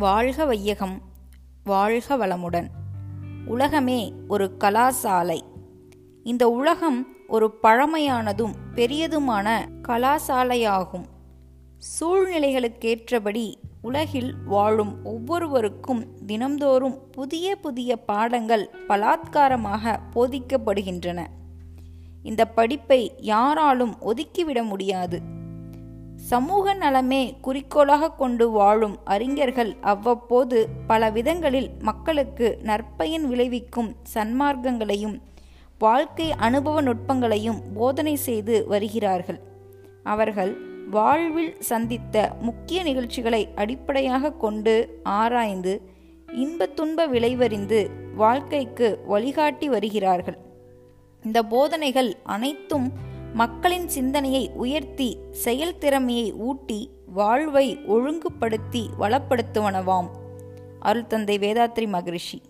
வாழ்க வையகம் வாழ்க வளமுடன். உலகமே ஒரு கலாசாலை. இந்த உலகம் ஒரு பழமையானதும் பெரியதுமான கலாசாலையாகும். சூழ்நிலைகளுக்கேற்றபடி உலகில் வாழும் ஒவ்வொருவருக்கும் தினம்தோறும் புதிய புதிய பாடங்கள் பலாத்காரமாக போதிக்கப்படுகின்றன. இந்த படிப்பை யாராலும் ஒதுக்கிவிட முடியாது. சமூக நலமே குறிக்கோளாக கொண்டு வாழும் அறிஞர்கள் அவ்வப்போது பல விதங்களில் மக்களுக்கு நற்பயன் விளைவிக்கும் சன்மார்க்கங்களையும் வாழ்க்கை அனுபவ நுட்பங்களையும் போதனை செய்து வருகிறார்கள். அவர்கள் வாழ்வில் சந்தித்த முக்கிய நிகழ்ச்சிகளை அடிப்படையாக கொண்டு ஆராய்ந்து இன்ப துன்ப விளைவறிந்து வாழ்க்கைக்கு வழிகாட்டி வருகிறார்கள். இந்த போதனைகள் அனைத்தும் மக்களின் சிந்தனையை உயர்த்தி செயல்திறமையை ஊட்டி வாழ்வை ஒழுங்குபடுத்தி வளப்படுத்துவனவாம். அருள் தந்தை வேதாத்ரி மகரிஷி.